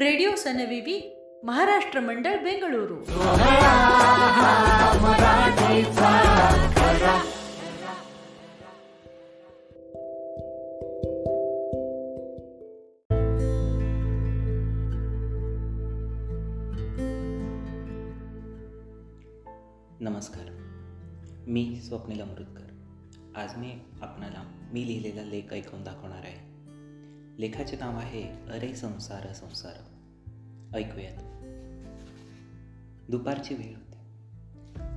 Radio ಸನವಿವಿ Maharashtra मंडळ बेंगळुरू नमस्कार मी स्वप्नील अमृतकर आज मी आपणाला मी लिहिलेला लेख ऐकून दाखवणार आहे. लेखाचे नाव आहे अरे संसार संसार. ऐकूयात. दुपारची वेळ होती.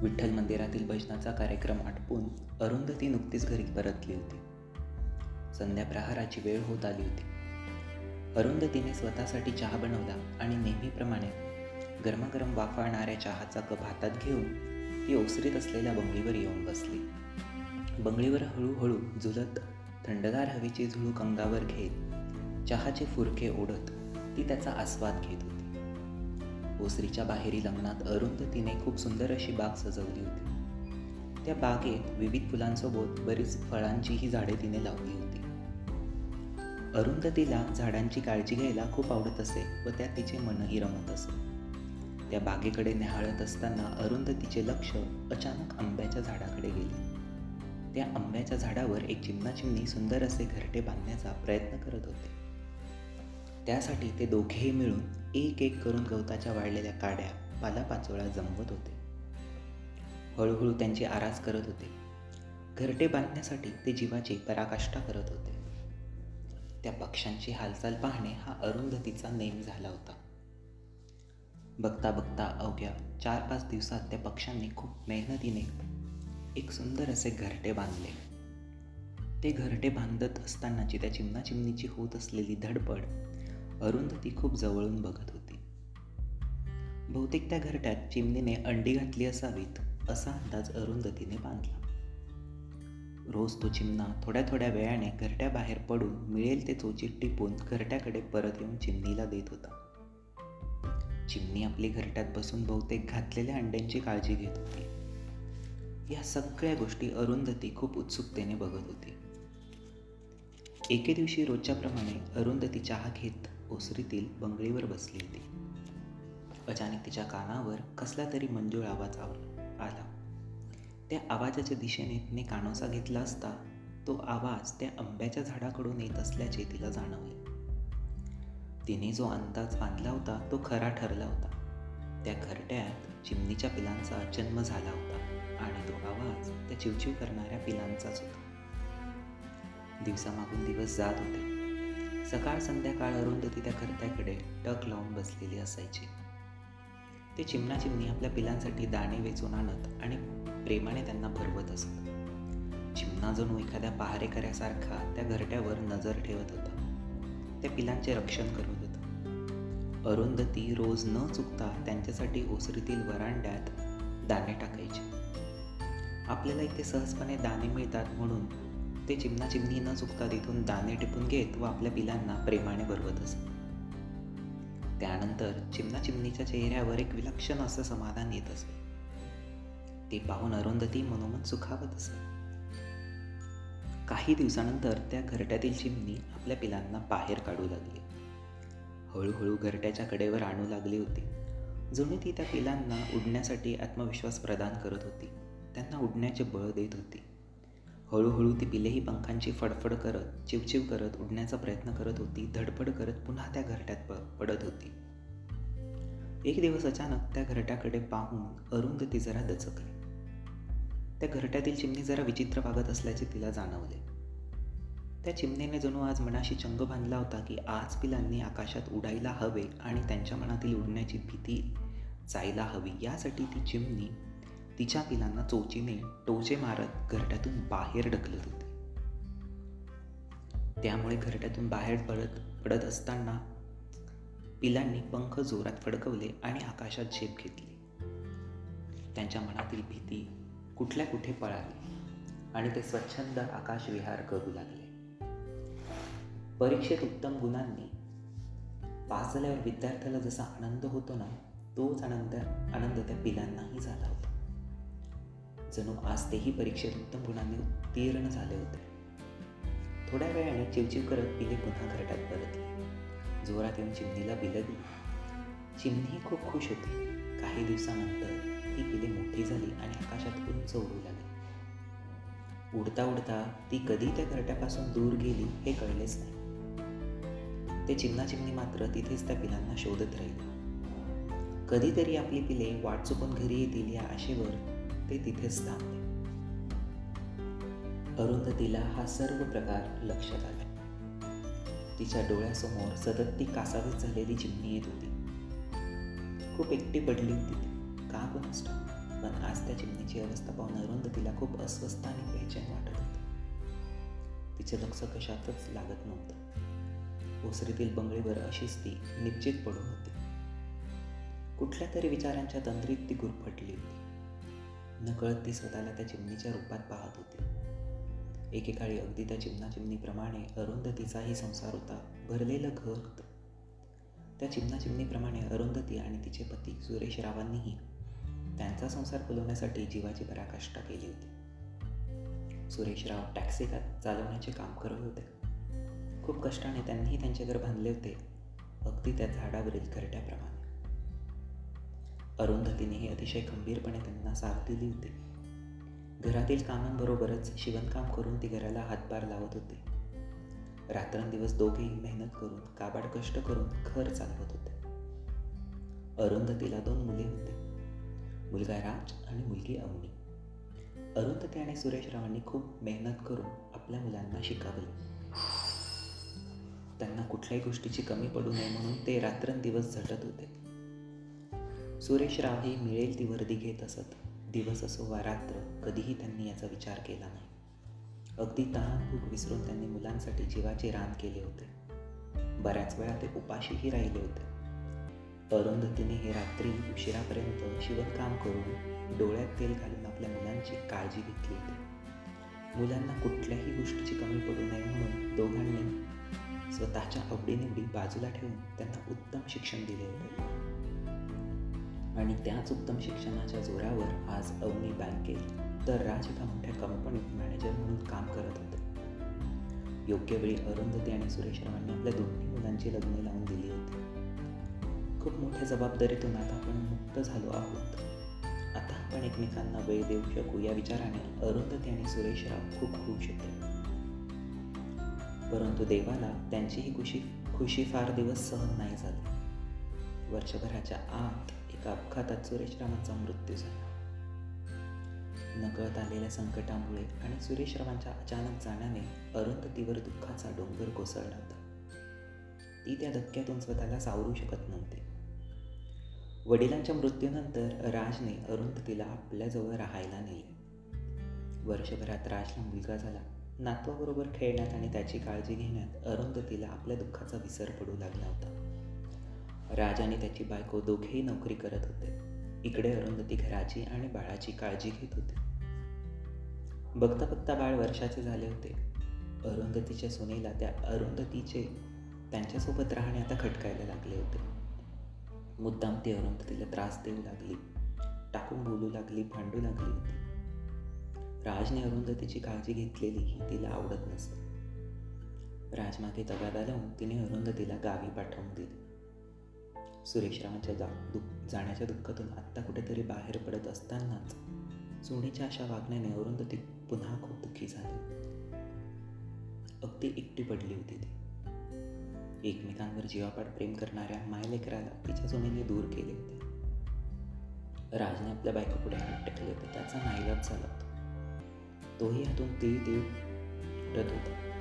विठ्ठल मंदिरातील भजनाचा कार्यक्रम आटपून अरुंधती नुकतीच घरी परतली होती. संध्या प्रहाराची वेळ होत आली होती. अरुंधतीने स्वतःसाठी चहा बनवला आणि नेहमीप्रमाणे गरमागरम वाफाळणाऱ्या चहाचा कप हातात घेऊन ती ओसरीत असलेल्या बंगलीवर येऊन बसली. बंगलीवर हळूहळू झुलत थंडगार हवेची झुळूक अंगावर घेत चहाचे फुरके ओढत ती त्याचा आस्वाद घेत होती. ओसरीच्या बाहेरील अंगणात अरुंधतीने खूप सुंदर अशी बाग सजवली होती. त्या बागेत विविध फुलांसोबत बरीच फळांचीही झाडे तिने लावली होती. अरुंधतीला झाडांची काळजी घ्यायला खूप आवडत असे व त्यात तिचे मनही रमत असे. त्या बागेकडे निहाळत असताना अरुंधतीचे लक्ष अचानक आंब्याच्या झाडाकडे गेले. त्या आंब्याच्या झाडावर एक चिमणा चिमणी सुंदर असे घरटे बांधण्याचा प्रयत्न करत होते. त्यासाठी ते दोघेही मिळून एक एक करून गवताच्या वाढलेल्या काड्या पालापाचोळा जमवत होते. हळूहळू त्यांची आरास करत होते. घरटे बांधण्यासाठी ते जीवाची पराकाष्ठा करत होते. त्या पक्ष्यांची हालचाल पाहणे हा अरुंधतीचा नेम झाला होता. बघता बघता अवघ्या चार पाच दिवसात त्या पक्ष्यांनी खूप मेहनतीने एक सुंदर असे घरटे बांधले. ते घरटे बांधत असतानाची त्या चिमणाचिमणीची होत असलेली धडपड अरुंधती खूप जवळून बघत होती. बहुतेक त्या घरट्यात चिमणीने अंडी घातली असावीत असा अंदाज अरुंधतीने बांधला. रोज तो चिमणा थोड्या थोड्या वेळाने घरट्याबाहेर पडून मिळेल ते चोचीत टिपून घरट्याकडे परत येऊन चिमणीला देत होता. चिमणी आपली घरट्यात बसून बहुतेक घातलेल्या अंड्यांची काळजी घेत होती. या सगळ्या गोष्टी अरुंधती खूप उत्सुकतेने बघत होती. एके दिवशी रोजच्याप्रमाणे अरुंधती चहा घेत ओसरीतील बंगळीवर बसली होती. अचानक तिच्या कानावर कसला तरी मंजूळ आवाज आला. त्या आवाजाच्या दिशेने तिने कानोसा घेतला असता तो आवाज त्या आंब्याच्या झाडाकडून येत असल्याचे तिला जाणवले. तिने जो अंदाज बांधला होता तो खरा ठरला होता. त्या घरट्यात चिमणीच्या पिलांचा जन्म झाला होता आणि तो आवाज त्या चिवचिव करणाऱ्या पिलांचाच होता. दिवसामागून दिवस जात होते. सकाळ संध्याकाळ अरुंधती त्या घरट्याकडे टक लावून बसलेली असायची. ते चिमणाचिमणी आपल्या पिलांसाठी दाणे वेचून आणत आणि प्रेमाने त्यांना भरवत असत. चिमणा जणू एखाद्या पहारेकऱ्यासारखा त्या घरट्यावर नजर ठेवत होता. त्या पिलांचे रक्षण करत होता. अरुंधती रोज न चुकता त्यांच्यासाठी ओसरीतील वरांड्यात दाणे टाकायचे. आपल्याला इथे सहजपणे दाणे मिळतात म्हणून ते चिमणाचिमणी न चुकता तिथून दाणे टिपून घेत व आपल्या पिलांना प्रेमाने भरवत असत. त्यानंतर चिमणाचिमणीच्या चेहऱ्यावर एक विलक्षण असं समाधान येत असे ते पाहून अरुंधती मनोमन सुखावत असे काही दिवसानंतर त्या घरट्यातील चिमणी आपल्या पिलांना बाहेर काढू लागली. हळूहळू घरट्याच्या कडेवर आणू लागली होती. जणू ती त्या पिलांना उडण्यासाठी आत्मविश्वास प्रदान करत होती. त्यांना उडण्याचे बळ देत होती. हळूहळू ती पिलेही पंखांची फडफड करत चिवचिव करत उडण्याचा प्रयत्न करत होती धडपड करत पुन्हा त्या घरट्यात प पडत होती. एक दिवस अचानक त्या घरट्याकडे पाहून अरुंधती जरा दचकली. त्या घरट्यातील चिमणी जरा विचित्र वागत असल्याचे तिला जाणवले. त्या चिमणीने जणू आज मनाशी चंग बांधला होता की आज पिलांनी आकाशात उडायला हवे आणि त्यांच्या मनातील उडण्याची भीती जायला हवी. यासाठी ती चिमणी तिच्या पिलांना चोचीने टोचे मारत घरट्यातून बाहेर ढकलत होते. त्यामुळे घरट्यातून बाहेर पडत पडत असताना पिलांनी पंख जोरात फडकवले आणि आकाशात झेप घेतली. त्यांच्या मनातील भीती कुठल्या कुठे पळाली आणि ते स्वच्छंद आकाश विहार करू लागले. परीक्षेत उत्तम गुणांनी पास झाल्यावर विद्यार्थ्याला जसा आनंद होतो ना तोच आनंद आनंद त्या पिलांनाही झाला. जणू आज तेही परीक्षेत उत्तम गुणांनी उत्तीर्ण झाले होते. थोड्या वेळाने चिवचिव करत पिले पुन्हा घरटात परतली. जोरात येऊन चिमणीला बिलगली. चिमणी खूप खुश होती. काही दिवसानंतर ती पिले मोठी झाली आणि आकाशात उंच उडू लागली. उडता उडता ती कधी त्या घरट्यापासून दूर गेली हे कळलेच नाही. ते चिमणा चिमणी मात्र तिथेच त्या पिलांना शोधत राहिले. कधीतरी आपली पिले वाट चुकून घरी येतील या आशेवर ते तिथेच थांबले अरुंधतीला हा सर्व प्रकार लक्षात आला. तिच्या डोळ्यासमोर सतत ती कासावीस झालेली चिमणी येत होती. खूप एकटी पडली होती ती. का कोणास पण आज त्या चिमणीची अवस्था पाहून अरुंधतीला खूप अस्वस्थ आणि बेचैन वाटत होते. तिचे लक्ष कशातच लागत नव्हतं. ओसरीतील बंगळीवर अशीच ती निश्चित पडून होती. कुठल्या तरी विचारांच्या तंद्रीत ती गुरफटली होती. नकळत ती स्वतःला त्या चिमणीच्या रूपात पाहत होती. एकेकाळी अगदी त्या चिमणा चिमणीप्रमाणे अरुंधतीचाही संसार होता भरलेलं घर होतं. त्या चिमणा चिमणीप्रमाणे अरुंधती आणि तिचे पती सुरेश रावांनीही त्यांचा संसार फुलवण्यासाठी जीवाची पराकाष्ठा केली होती. सुरेशराव टॅक्सी चालवण्याचे काम करत होते. खूप कष्टाने त्यांनीही त्यांचे घर बांधले होते. अगदी त्या झाडावरील घरट्याप्रमाणे अरुंधतीनेही अतिशय खंबीरपणे त्यांना साथ दिली होती. घरातील कामांबरोबरच शिवणकाम करून ती घराला हातभार लावत होते. रात्रंदिवस दोघेही मेहनत करून काबाड कष्ट करून घर चालवत होते. अरुंधतीला दोन मुले होते. मुलगा राज आणि मुलगी अवनी. अरुंधती आणि सुरेशरावांनी खूप मेहनत करून आपल्या मुलांना शिकावे त्यांना कुठल्याही गोष्टीची कमी पडू नये म्हणून ते रात्रंदिवस झटत होते. सुरेशराव ही मिळेल ती वर्दी घेत असत. दिवस असो वा रात्र कधीही त्यांनी याचा विचार केला नाही. अगदी तहानभूक विसरून त्यांनी मुलांसाठी जीवाचे रान केले होते. बऱ्याच वेळा ते उपाशीही राहिले होते. अरुंधतीने हे रात्री उशिरापर्यंत शिवणकाम करून डोळ्यात तेल घालून आपल्या मुलांची काळजी घेतली होती. मुलांना कुठल्याही गोष्टीची कमी पडू नये म्हणून दोघांनी स्वतःच्या आवडीनिवडी बाजूला ठेवून त्यांना उत्तम शिक्षण दिले होते. आणि त्याच उत्तम शिक्षणाच्या जोरावर आज अवनी बँकेत तर राज एका मोठ्या कंपनीत मॅनेजर म्हणून काम करत होते. योग्य वेळी अरुंधती आणि सुरेश रावांनी आपल्या दोन्ही मुलांची लग्न लावून दिली होती. खूप मोठ्या जबाबदारीतून आता आपण मुक्त झालो आहोत. आता आपण एकमेकांना वेळ देऊ शकू या विचाराने अरुंधती आणि सुरेशराव खूप खुश होते. परंतु देवाला त्यांची ही खुशी खुशी फार दिवस सहन नाही झाली. वर्षभराच्या आत एका अपघातात सुरेशरावांचा मृत्यू झाला. नकळत आलेल्या संकटामुळे आणि सुरेशरावांच्या अचानक जाण्याने अरुंधतीवर दुःखाचा डोंगर कोसळला होता. ती त्या धक्क्यातून स्वतःला सावरू शकत नव्हते. वडिलांच्या मृत्यूनंतर राजने अरुंधतीला आपल्याजवळ राहायला नेले. वर्षभरात राजला मुलगा झाला. नातवाबरोबर खेळण्यात आणि त्याची काळजी घेण्यात अरुंधतीला आपल्या दुःखाचा विसर पडू लागला होता. राज आणि त्याची बायको दोघेही नोकरी करत होते. इकडे अरुंधती घराची आणि बाळाची काळजी घेत होती. बघता बघता बाळ वर्षाचे झाले होते. अरुंधतीच्या सुनेला त्या अरुंधतीचे त्यांच्यासोबत राहणे आता खटकायला लागले होते. मुद्दाम ती अरुंधतीला त्रास देऊ लागली. टाकून बोलू लागली भांडू लागली होती. राजने अरुंधतीची काळजी घेतलेली ही तिला आवडत नसे. राजमागे तगादा लावून तिने अरुंधतीला गावी पाठवून दिली. सुरेशरावांच्या जा दुःख जाण्याच्या दुःखातून आत्ता कुठेतरी बाहेर पडत असतानाच सोनीच्या अशा वागण्याने अरुंधती पुन्हा खूप दुःखी झाली. अगदी एकटी पडली होती ती. एकमेकांवर जीवापाड प्रेम करणाऱ्या मायलेकराला तिच्या सोनीने दूर केले होते. राजने आपल्या बायकोपुढे हात टेकले होते. त्याचा नाईलाज झाला होता. तोही हातून तीळ तीळ उठत होता.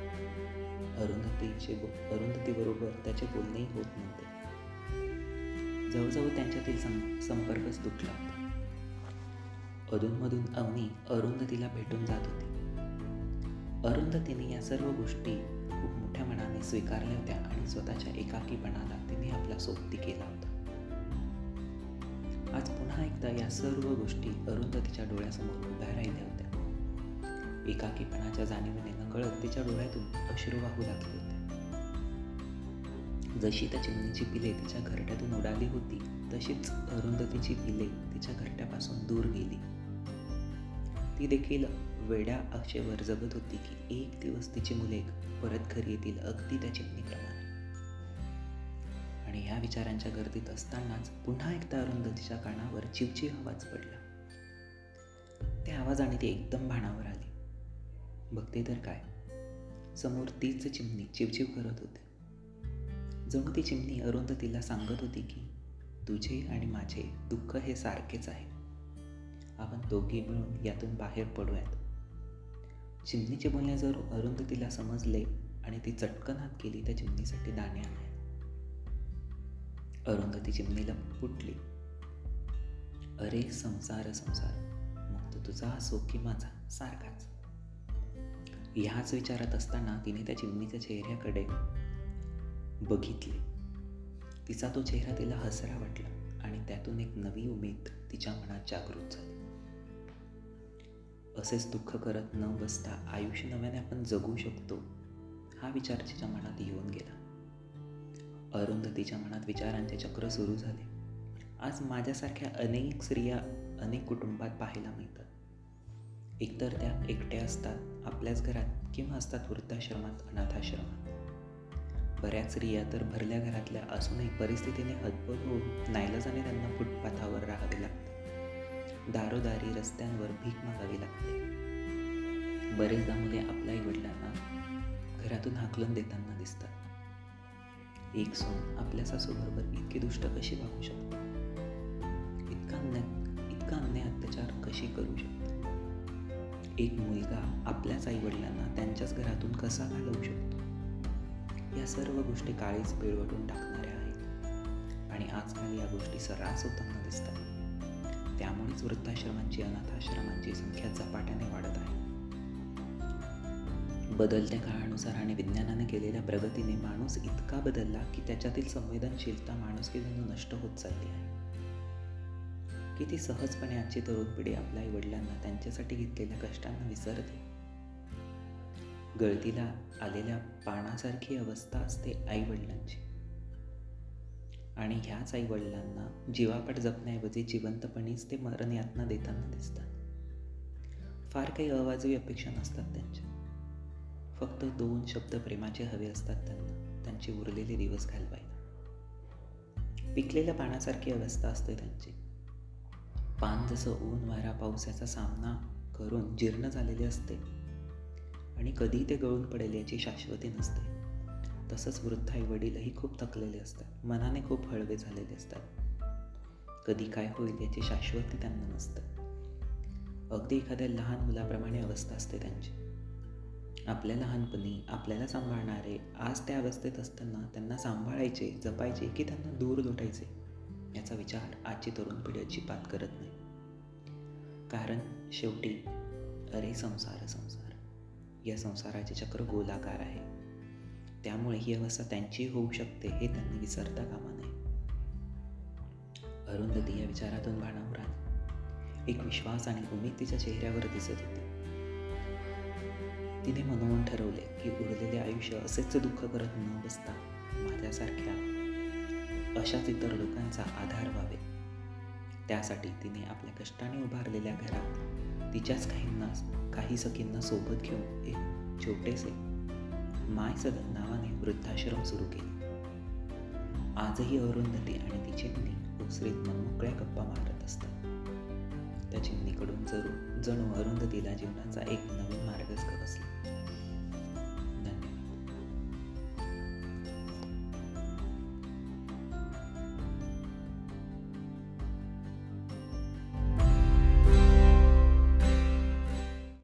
अरुंधतीचे अरुंधती बरोबर त्याचे बोलणेही होत नव्हते. जवळजवळ त्यांच्यातील सं संपर्कच तुटला होता. अधूनमधून अवनी अरुंधतीला भेटून जात होती. अरुंधतीने या सर्व गोष्टी खूप मोठ्या मनाने स्वीकारल्या होत्या आणि स्वतःच्या एकाकीपणाला तिने आपला सोबती केला होता. आज पुन्हा एकदा या सर्व गोष्टी अरुंधतीच्या डोळ्यासमोर उभ्या राहिल्या होत्या. एकाकीपणाच्या जाणीवेने नकळत तिच्या डोळ्यातून अश्रू वाहू लागले जशी त्या चिमणीची पिले तिच्या घरट्यातून उडाली होती तशीच अरुंधतीची पिले तिच्या घरट्यापासून दूर गेली. ती देखील वेड्या आशेवर जगत होती की एक दिवस तिची मुले परत घरी येतील अगदी त्या चिमणीप्रमाणे आणि ह्या विचारांच्या गर्दीत असतानाच पुन्हा एकदा अरुंधतीच्या कानावर चिवचिव आवाज पडला. त्या आवाजाने ती एकदम भाणावर आली. बघते तर काय? समोर तीच चिमणी चिवचिव करत होते. जणू ती चिमणी अरुंधतीला सांगत होती की तुझे आणि माझे दुःख हे सारखेच आहे. आपण दोघे मिळून यातून बाहेर पडूयात. चिमणीचे बोलणे जर अरुंधतीला समजले आणि ती चटकन हात केली त्या चिमणीसाठी दाणे आणायला. अरुंधती चिमणीला फुटली अरे संसार संसार. मग तो तुझा असो की माझा सारखाच. ह्याच विचारात असताना तिने त्या चिमणीच्या चेहऱ्याकडे बघितले. तिचा तो चेहरा तिला हसरा वाटला आणि त्यातून एक नवी उमेद तिच्या मनात जागृत झाली. असेच दुःख करत न बसता आयुष्य नव्याने आपण जगू शकतो हा विचार तिच्या मनात येऊन गेला. अरुंधतीच्या मनात विचारांचे चक्र सुरू झाले. आज माझ्यासारख्या अनेक स्त्रिया अनेक कुटुंबात पाहायला मिळतात. एकतर त्या एकट्या असतात आपल्याच घरात किंवा असतात वृद्धाश्रमात अनाथाश्रमात. बऱ्याच रिया तर भरल्या घरातल्या असूनही परिस्थितीने हतबल होऊन नाईलाजाने त्यांना फुटपाथावर राहावे लागते. दारोदारी रस्त्यांवर भीक मागावी लागते. बरेचदा मुले आपल्या आईवडिलांना घरातून हाकलून देताना दिसतात. एक सून आपल्या सासूबरोबर इतकी दुष्ट कशी वागू शकते? इतका अन्याय इतका अन्याय अत्याचार कशी करू शकते? एक मुलगा आपल्याच आईवडिलांना त्यांच्याच घरातून कसा घालवू शकतो? या सर्व गोष्टी काळीच पिळवटून टाकणाऱ्या आहेत. आणि आजकाल या गोष्टी सर्रास होताना दिसतात त्यामुळेच वृद्धाश्रमांची अनाथाश्रमांची संख्या झपाट्याने वाढत आहे. बदलत्या काळानुसार आणि विज्ञानाने केलेल्या प्रगतीने माणूस इतका बदलला की त्याच्यातील संवेदनशीलता माणुसकी जणू नष्ट होत चालली आहे. किती सहजपणे आजची तरुण पिढी आपल्या आई वडिलांना त्यांच्यासाठी घेतलेल्या कष्टांना विसरते. गळतीला आलेल्या पानासारखी अवस्था असते आई वडिलांची आणि ह्याच आई वडिलांना जीवापट जपण्याऐवजी जिवंतपणीच ते मरण यातना देताना दिसतात. फार काही अवाजवी अपेक्षा नसतात त्यांच्या. फक्त दोन शब्द प्रेमाचे हवे असतात त्यांना त्यांचे उरलेले दिवस घालवायला. पिकलेल्या पानासारखी अवस्था असते त्यांची. पान जसं ऊन वारा पावसाचा सामना करून जीर्ण झालेले असते. आणि कधी ते गळून पडेल याची शाश्वती नसते. तसंच वृद्ध आई वडीलही खूप थकलेले असतात. मनाने खूप हळवे झालेले असतात. कधी काय होईल याची शाश्वती त्यांना नसतं. अगदी एखाद्या लहान मुलाप्रमाणे अवस्था असते त्यांची. आपल्या लहानपणी आपल्याला सांभाळणारे आज त्या अवस्थेत असताना त्यांना सांभाळायचे जपायचे की त्यांना दूर लोटायचे याचा विचार आजची तरुण पिढी अजिबात करत नाही. कारण शेवटी अरे संसार संसार. या संसाराचे चक्र गोलाकार आहे. त्यामुळे ही अवस्था त्यांची होऊ शकते हे त्यांनी विसरता कामा नये. अरुंधती या विचारातून भाणावरात एक विश्वास आणि उमेद तिच्या चेहऱ्यावर दिसत होती. तिने मनोमन ठरवले की उरलेले आयुष्य असेच दुःख करत न बसता माझ्यासारख्या अशाच इतर लोकांचा आधार व्हावे. त्यासाठी तिने आपल्या कष्टाने उभारलेल्या घरात तिच्याच काहींना काही सखींना सोबत घेऊन एक छोटेसे माय सदन नावाने वृद्धाश्रम सुरू केले. आजही अरुंधती आणि तिचे मुली ओसरीत मनमोकळ्या गप्पा मारत असतात. त्या चिमणीकडून जरू जणू अरुंधतीला जीवनाचा एक नवीन मार्गच बसला.